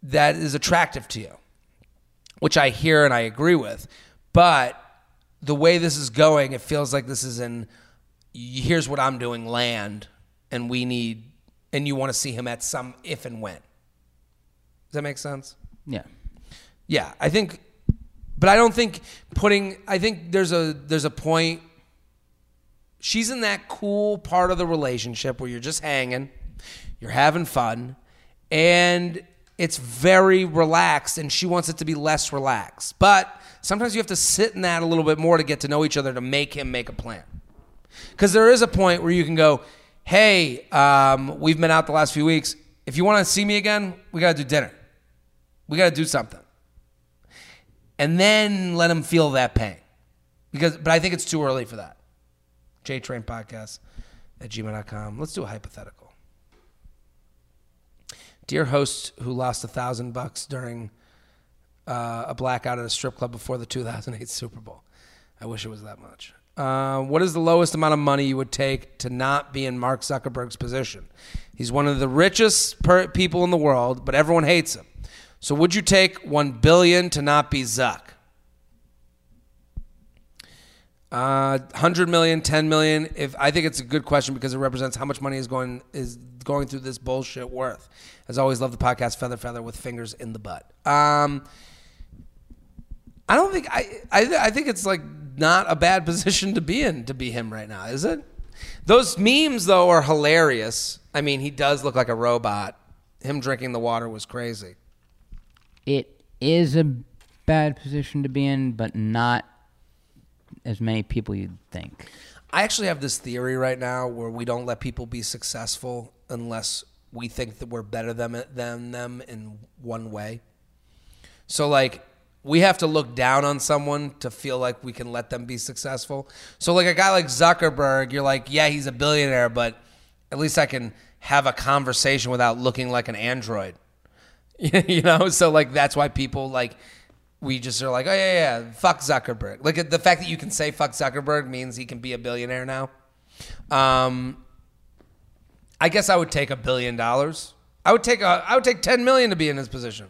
that is attractive to you, which I hear and I agree with. But the way this is going, it feels like this is in here's what I'm doing land, and we need, and you want to see him at some if and when. Does that make sense? Yeah. Yeah, I think, but I don't think putting. I think there's a there's a point. She's in that cool part of the relationship where you're just hanging, you're having fun, and it's very relaxed, and she wants it to be less relaxed. But sometimes you have to sit in that a little bit more to get to know each other to make him make a plan. Because there is a point where you can go, hey, um, we've been out the last few weeks. If you want to see me again, we got to do dinner. We got to do something. And then let him feel that pain. Because, but I think it's too early for that. JTrain Podcast at gmail.com. Let's do a hypothetical. Dear host who lost a thousand bucks during uh, a blackout at a strip club before the 2008 Super Bowl. I wish it was that much. Uh, what is the lowest amount of money you would take to not be in Mark Zuckerberg's position? He's one of the richest per- people in the world, but everyone hates him. So would you take one billion to not be Zuck? Uh, 100 million, 10 million. If I think it's a good question because it represents how much money is going is going through this bullshit worth. As always, love the podcast Feather Feather with fingers in the butt. Um, I don't think I, I I think it's like not a bad position to be in to be him right now, is it? Those memes though are hilarious. I mean, he does look like a robot. Him drinking the water was crazy. It is a bad position to be in, but not as many people you'd think. I actually have this theory right now where we don't let people be successful unless we think that we're better than, than them in one way. So, like, we have to look down on someone to feel like we can let them be successful. So, like, a guy like Zuckerberg, you're like, yeah, he's a billionaire, but at least I can have a conversation without looking like an android. you know? So, like, that's why people, like, we just are like, oh yeah, yeah, fuck Zuckerberg. Like the fact that you can say fuck Zuckerberg means he can be a billionaire now. Um, I guess I would take a billion dollars. I would take a, I would take ten million to be in his position.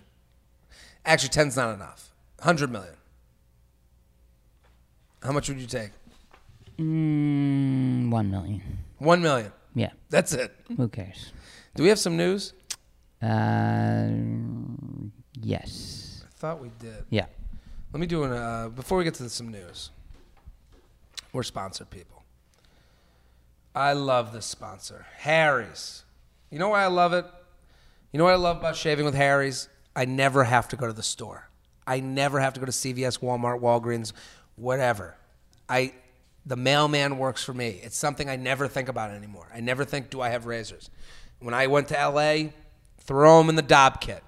Actually, ten's not enough. Hundred million. How much would you take? Mm, one million. One million. Yeah. That's it. Who cares? Do we have some news? Uh, yes. I thought we did. Yeah. Let me do an uh, before we get to some news. We're sponsored people. I love this sponsor, Harry's. You know why I love it? You know what I love about shaving with Harry's? I never have to go to the store. I never have to go to CVS, Walmart, Walgreens, whatever. I the mailman works for me. It's something I never think about anymore. I never think, do I have razors? When I went to LA, throw them in the Dopp kit.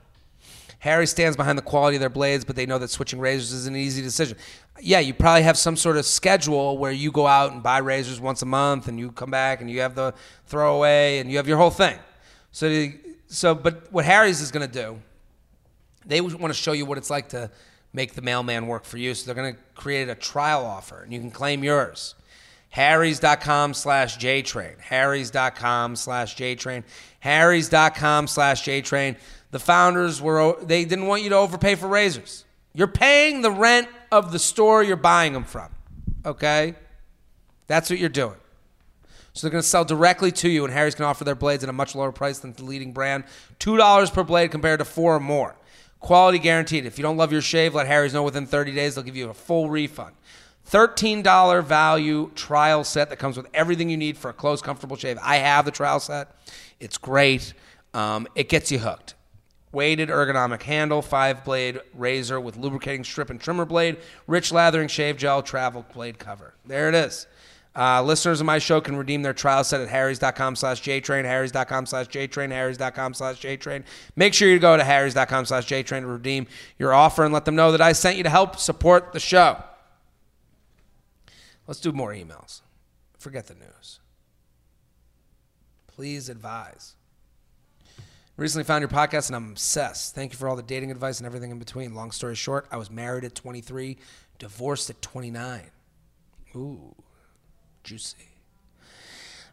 Harry stands behind the quality of their blades, but they know that switching razors is an easy decision. Yeah, you probably have some sort of schedule where you go out and buy razors once a month, and you come back and you have the throwaway, and you have your whole thing. So, so, but what Harry's is going to do, they want to show you what it's like to make the mailman work for you. So they're going to create a trial offer, and you can claim yours. Harry's.com slash JTrain. Harry's.com slash JTrain. Harry's.com slash JTrain. The founders were, they didn't want you to overpay for razors. You're paying the rent of the store you're buying them from. Okay? That's what you're doing. So they're going to sell directly to you, and Harry's can offer their blades at a much lower price than the leading brand. $2 per blade compared to four or more. Quality guaranteed. If you don't love your shave, let Harry's know within 30 days. They'll give you a full refund. $13 value trial set that comes with everything you need for a close, comfortable shave. I have the trial set. It's great. Um, it gets you hooked. Weighted ergonomic handle, five blade razor with lubricating strip and trimmer blade, rich lathering shave gel, travel blade cover. There it is. Uh, listeners of my show can redeem their trial set at harrys.com slash jtrain, harrys.com slash jtrain, harrys.com slash jtrain. Make sure you go to harrys.com slash jtrain to redeem your offer and let them know that I sent you to help support the show. Let's do more emails. Forget the news. Please advise. Recently found your podcast and I'm obsessed. Thank you for all the dating advice and everything in between. Long story short, I was married at 23, divorced at 29. Ooh, juicy.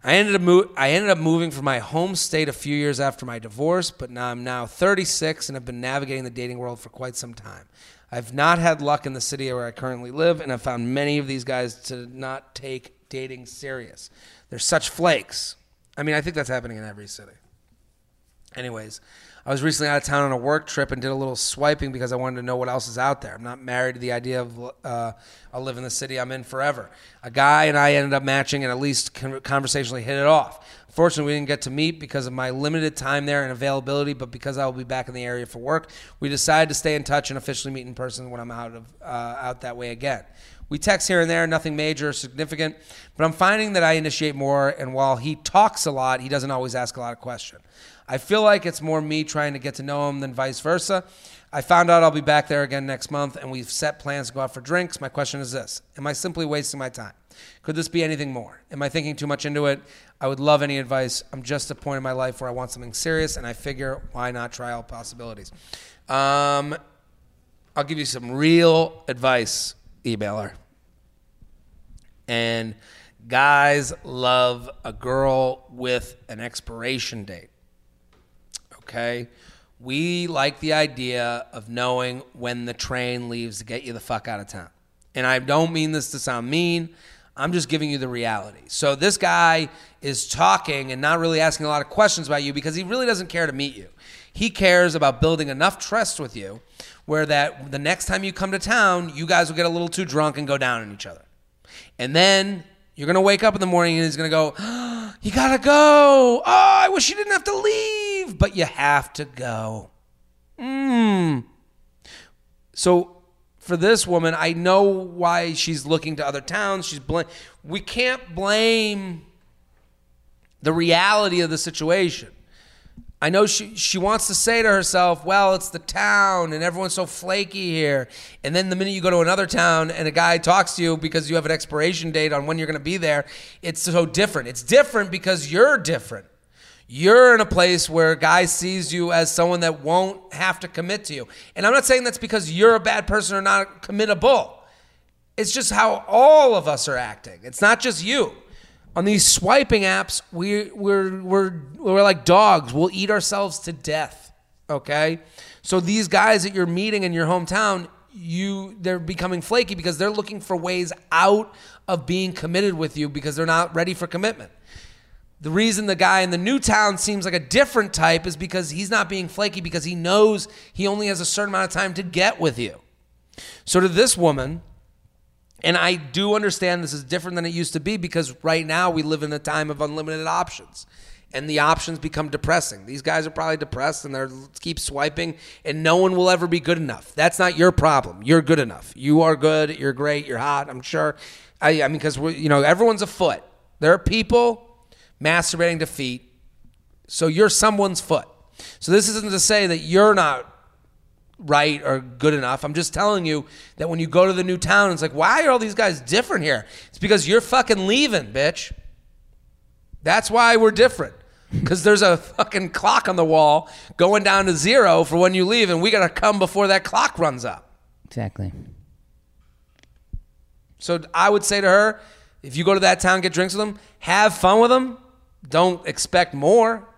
I ended up mo- I ended up moving from my home state a few years after my divorce, but now I'm now 36 and have been navigating the dating world for quite some time. I've not had luck in the city where I currently live, and I've found many of these guys to not take dating serious. They're such flakes. I mean, I think that's happening in every city. Anyways, I was recently out of town on a work trip and did a little swiping because I wanted to know what else is out there. I'm not married to the idea of uh, I'll live in the city I'm in forever. A guy and I ended up matching and at least conversationally hit it off. Fortunately, we didn't get to meet because of my limited time there and availability, but because I will be back in the area for work, we decided to stay in touch and officially meet in person when I'm out of uh, out that way again. We text here and there, nothing major or significant, but I'm finding that I initiate more, and while he talks a lot, he doesn't always ask a lot of questions. I feel like it's more me trying to get to know him than vice versa. I found out I'll be back there again next month, and we've set plans to go out for drinks. My question is this Am I simply wasting my time? Could this be anything more? Am I thinking too much into it? I would love any advice. I'm just at a point in my life where I want something serious, and I figure why not try all possibilities? Um, I'll give you some real advice, emailer. And guys love a girl with an expiration date. Okay? We like the idea of knowing when the train leaves to get you the fuck out of town. And I don't mean this to sound mean. I'm just giving you the reality. So this guy is talking and not really asking a lot of questions about you because he really doesn't care to meet you. He cares about building enough trust with you where that the next time you come to town, you guys will get a little too drunk and go down on each other. And then you're gonna wake up in the morning and he's gonna go, oh, "You gotta go. Oh, I wish you didn't have to leave, but you have to go." Hmm. So for this woman, I know why she's looking to other towns. She's bl- we can't blame the reality of the situation. I know she she wants to say to herself, "Well, it's the town and everyone's so flaky here." And then the minute you go to another town and a guy talks to you because you have an expiration date on when you're going to be there, it's so different. It's different because you're different. You're in a place where a guy sees you as someone that won't have to commit to you. And I'm not saying that's because you're a bad person or not committable. It's just how all of us are acting. It's not just you on these swiping apps, we, we're, we're, we're like dogs. We'll eat ourselves to death. Okay? So these guys that you're meeting in your hometown, you they're becoming flaky because they're looking for ways out of being committed with you because they're not ready for commitment. The reason the guy in the new town seems like a different type is because he's not being flaky because he knows he only has a certain amount of time to get with you. So to this woman, and I do understand this is different than it used to be because right now we live in a time of unlimited options. And the options become depressing. These guys are probably depressed and they're keep swiping, and no one will ever be good enough. That's not your problem. You're good enough. You are good. You're great. You're hot. I'm sure. I, I mean, because we you know everyone's a foot. There are people masturbating to feet, so you're someone's foot. So this isn't to say that you're not right or good enough. I'm just telling you that when you go to the new town, it's like, why are all these guys different here? It's because you're fucking leaving, bitch. That's why we're different. Because there's a fucking clock on the wall going down to zero for when you leave, and we got to come before that clock runs up. Exactly. So I would say to her, if you go to that town, get drinks with them, have fun with them. Don't expect more.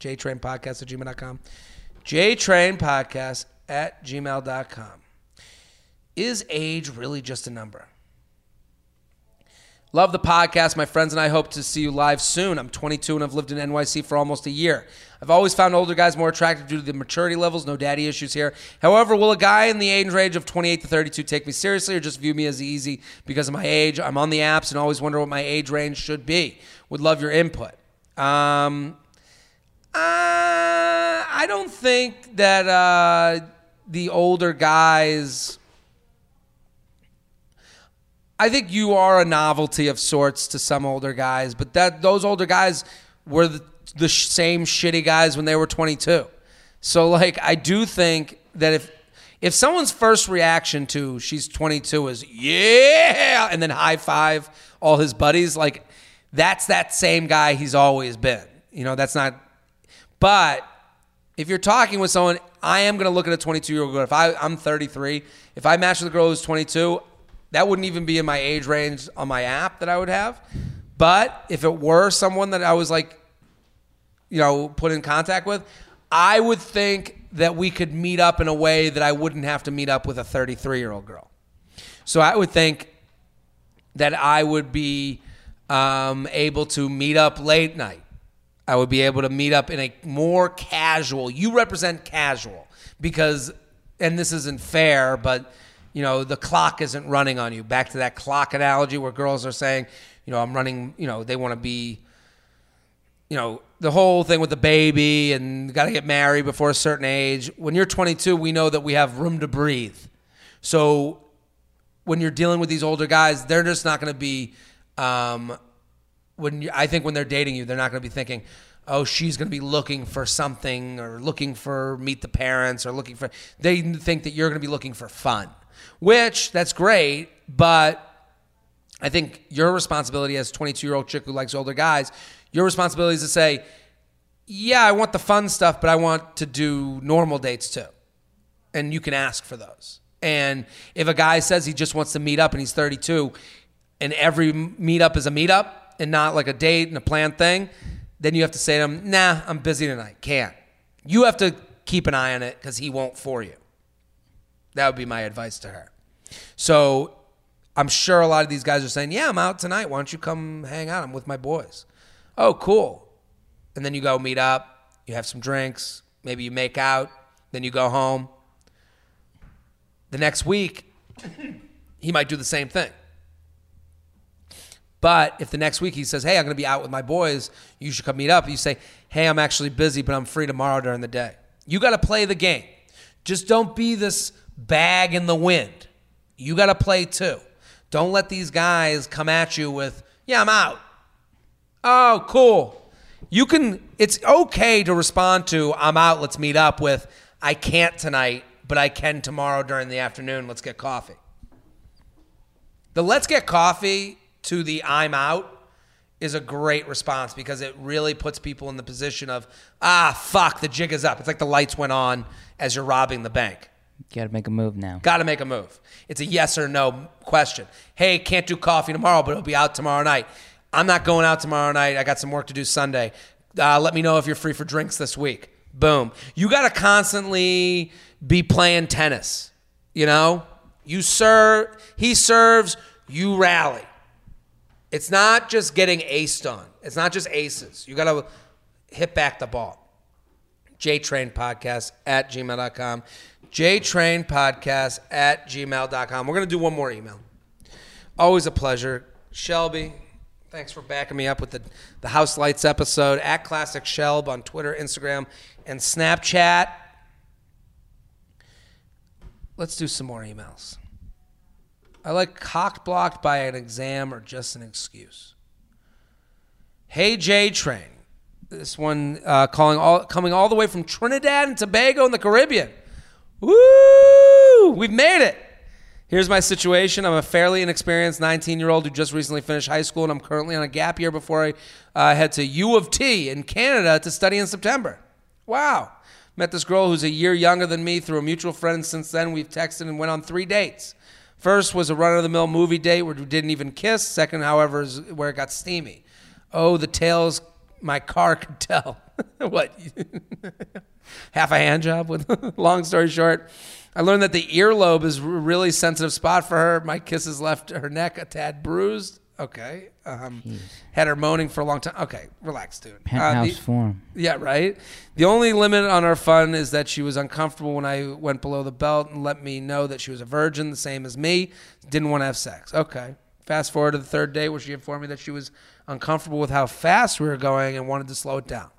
JTrainPodcast at gmail.com. JTrainPodcast at gmail.com. Is age really just a number? Love the podcast. My friends and I hope to see you live soon. I'm 22 and I've lived in NYC for almost a year. I've always found older guys more attractive due to the maturity levels. No daddy issues here. However, will a guy in the age range of 28 to 32 take me seriously or just view me as easy because of my age? I'm on the apps and always wonder what my age range should be. Would love your input. Um, uh, I don't think that uh, the older guys. I think you are a novelty of sorts to some older guys, but that those older guys were the, the same shitty guys when they were 22. So like I do think that if if someone's first reaction to she's 22 is yeah and then high five all his buddies like that's that same guy he's always been. You know, that's not but if you're talking with someone, I am going to look at a 22 year old girl. If I, I'm 33, if I match with a girl who's 22, that wouldn't even be in my age range on my app that I would have. But if it were someone that I was like, you know, put in contact with, I would think that we could meet up in a way that I wouldn't have to meet up with a 33 year old girl. So I would think that I would be um, able to meet up late night. I would be able to meet up in a more casual. You represent casual because, and this isn't fair, but you know the clock isn't running on you. Back to that clock analogy where girls are saying, you know, I'm running. You know, they want to be. You know, the whole thing with the baby and got to get married before a certain age. When you're 22, we know that we have room to breathe. So when you're dealing with these older guys, they're just not going to be. Um, when you, I think when they're dating you, they're not going to be thinking, "Oh, she's going to be looking for something or looking for meet the parents or looking for." They think that you're going to be looking for fun, which that's great, but I think your responsibility as a 22 year old chick who likes older guys, your responsibility is to say, "Yeah, I want the fun stuff, but I want to do normal dates too," and you can ask for those. And if a guy says he just wants to meet up and he's 32, and every meetup is a meetup and not like a date and a planned thing, then you have to say to him, "Nah, I'm busy tonight. Can't." You have to keep an eye on it because he won't for you. That would be my advice to her. So I'm sure a lot of these guys are saying, "Yeah, I'm out tonight. Why don't you come hang out? I'm with my boys." Oh, cool. And then you go meet up. You have some drinks. Maybe you make out. Then you go home. The next week, he might do the same thing. But if the next week he says, "Hey, I'm going to be out with my boys. You should come meet up," you say, "Hey, I'm actually busy, but I'm free tomorrow during the day." You got to play the game. Just don't be this bag in the wind. You got to play too. Don't let these guys come at you with, "Yeah, I'm out." Oh, cool. You can. It's okay to respond to, "I'm out. Let's meet up." With, "I can't tonight, but I can tomorrow during the afternoon. Let's get coffee." The let's get coffee to the I'm out is a great response because it really puts people in the position of, ah, fuck, the jig is up. It's like the lights went on as you're robbing the bank. Got to make a move now. Got to make a move. It's a yes or no question. Hey, can't do coffee tomorrow, but it'll be out tomorrow night. I'm not going out tomorrow night. I got some work to do Sunday. Uh, let me know if you're free for drinks this week. Boom. You got to constantly be playing tennis. You know, you serve, he serves, you rally. It's not just getting aced on. It's not just aces. You got to hit back the ball. JTrain Podcast at gmail.com. JTrain Podcast at gmail.com. We're going to do one more email. Always a pleasure. Shelby, thanks for backing me up with the, the House Lights episode at Classic Shelb on Twitter, Instagram, and Snapchat. Let's do some more emails. I like cock blocked by an exam or just an excuse. Hey J Train. This one uh, calling all coming all the way from Trinidad and Tobago in the Caribbean. Woo! We've made it. Here's my situation. I'm a fairly inexperienced 19 year old who just recently finished high school, and I'm currently on a gap year before I uh, head to U of T in Canada to study in September. Wow. Met this girl who's a year younger than me through a mutual friend, since then we've texted and went on three dates. First was a run of the mill movie date where we didn't even kiss. Second, however, is where it got steamy. Oh, the tales my car could tell. what? Half a hand job with long story short. I learned that the earlobe is a really sensitive spot for her. My kisses left her neck a tad bruised. Okay. Um, had her moaning for a long time. Okay, relax, dude. Penthouse Uh, the- form. yeah, right. The only limit on our fun is that she was uncomfortable when I went below the belt and let me know that she was a virgin, the same as me. Didn't want to have sex. Okay. Fast forward to the third day where she informed me that she was uncomfortable with how fast we were going and wanted to slow it down.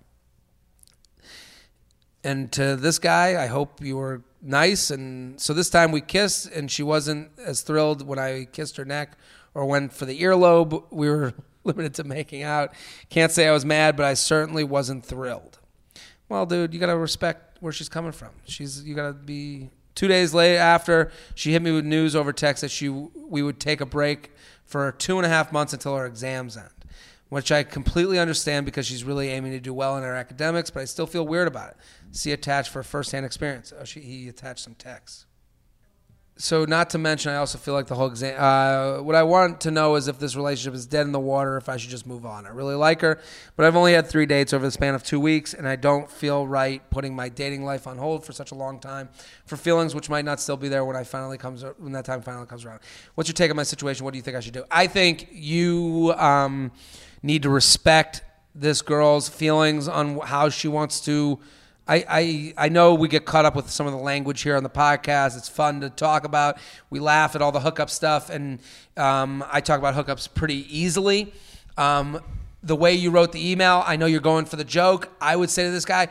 And to this guy, I hope you were nice. And so this time we kissed, and she wasn't as thrilled when I kissed her neck or went for the earlobe. We were limited to making out. Can't say I was mad, but I certainly wasn't thrilled. Well, dude, you gotta respect where she's coming from. She's you gotta be. Two days later, after she hit me with news over text that she we would take a break for two and a half months until her exams end, which I completely understand because she's really aiming to do well in her academics. But I still feel weird about it. See attached for firsthand experience. Oh, she he attached some text. So not to mention, I also feel like the whole exam. Uh, what I want to know is if this relationship is dead in the water, if I should just move on. I really like her, but I've only had three dates over the span of two weeks, and I don't feel right putting my dating life on hold for such a long time for feelings which might not still be there when I finally comes when that time finally comes around. What's your take on my situation? What do you think I should do? I think you um, need to respect this girl's feelings on how she wants to I, I, I know we get caught up with some of the language here on the podcast. It's fun to talk about. We laugh at all the hookup stuff, and um, I talk about hookups pretty easily. Um, the way you wrote the email, I know you're going for the joke. I would say to this guy,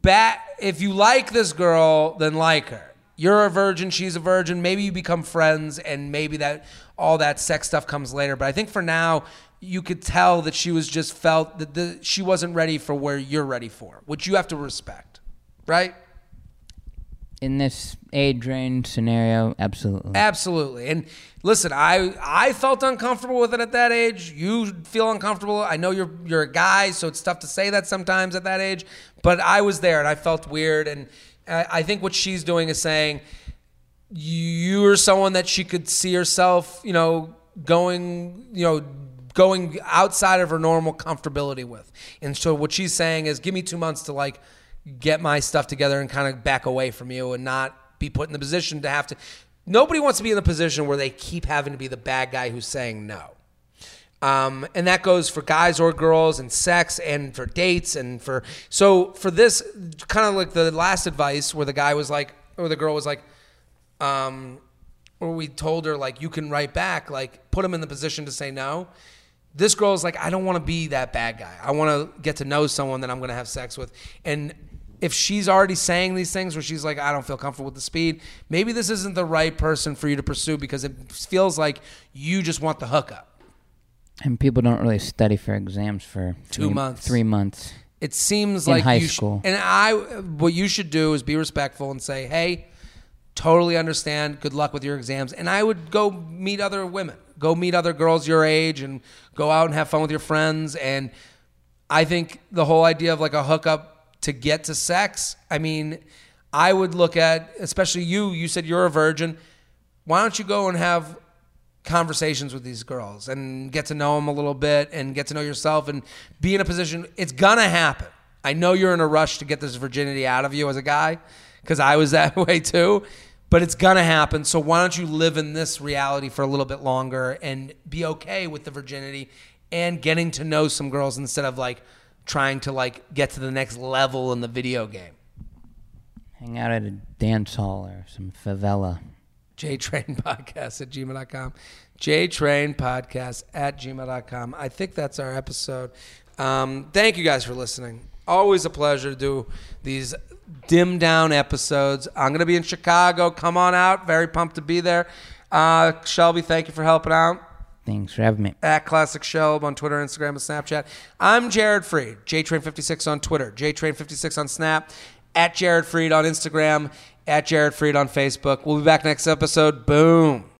bat, if you like this girl, then like her. You're a virgin, she's a virgin. Maybe you become friends, and maybe that all that sex stuff comes later. But I think for now, you could tell that she was just felt that the, she wasn't ready for where you're ready for, which you have to respect, right? In this age range scenario, absolutely. Absolutely. And listen, I I felt uncomfortable with it at that age. You feel uncomfortable. I know you're you're a guy, so it's tough to say that sometimes at that age. But I was there, and I felt weird. And I, I think what she's doing is saying you're someone that she could see herself, you know, going, you know going outside of her normal comfortability with. And so what she's saying is, give me two months to like get my stuff together and kind of back away from you and not be put in the position to have to. Nobody wants to be in the position where they keep having to be the bad guy who's saying no. Um, and that goes for guys or girls and sex and for dates and for so for this kind of like the last advice where the guy was like or the girl was like um or we told her like you can write back like put him in the position to say no this girl's like, I don't want to be that bad guy. I want to get to know someone that I'm going to have sex with. And if she's already saying these things where she's like, I don't feel comfortable with the speed, maybe this isn't the right person for you to pursue because it feels like you just want the hookup. And people don't really study for exams for two months. Three months. It seems In like high you school. Sh- and I, what you should do is be respectful and say, hey, totally understand. Good luck with your exams. And I would go meet other women go meet other girls your age and go out and have fun with your friends. And I think the whole idea of like a hookup to get to sex, I mean, I would look at, especially you, you said you're a virgin. Why don't you go and have conversations with these girls and get to know them a little bit and get to know yourself and be in a position? It's to happen. I know you're in a rush to get this virginity out of you as a guy because I was that way too but it's gonna happen. So why don't you live in this reality for a little bit longer and be okay with the virginity and getting to know some girls instead of like trying to like get to the next level in the video game. Hang out at a dance hall or some favela. JTrain Podcast at gmail.com. JTrain Podcast at gmail.com. I think that's our episode. Um, thank you guys for listening. Always a pleasure to do these dim down episodes. I'm going to be in Chicago. Come on out. Very pumped to be there. Uh, Shelby, thank you for helping out. Thanks for having me. At Classic Shelb on Twitter, Instagram, and Snapchat. I'm Jared Freid, JTrain56 on Twitter. JTrain56 on Snap. At Jared Freid on Instagram. At Jared Freid on Facebook. We'll be back next episode. Boom.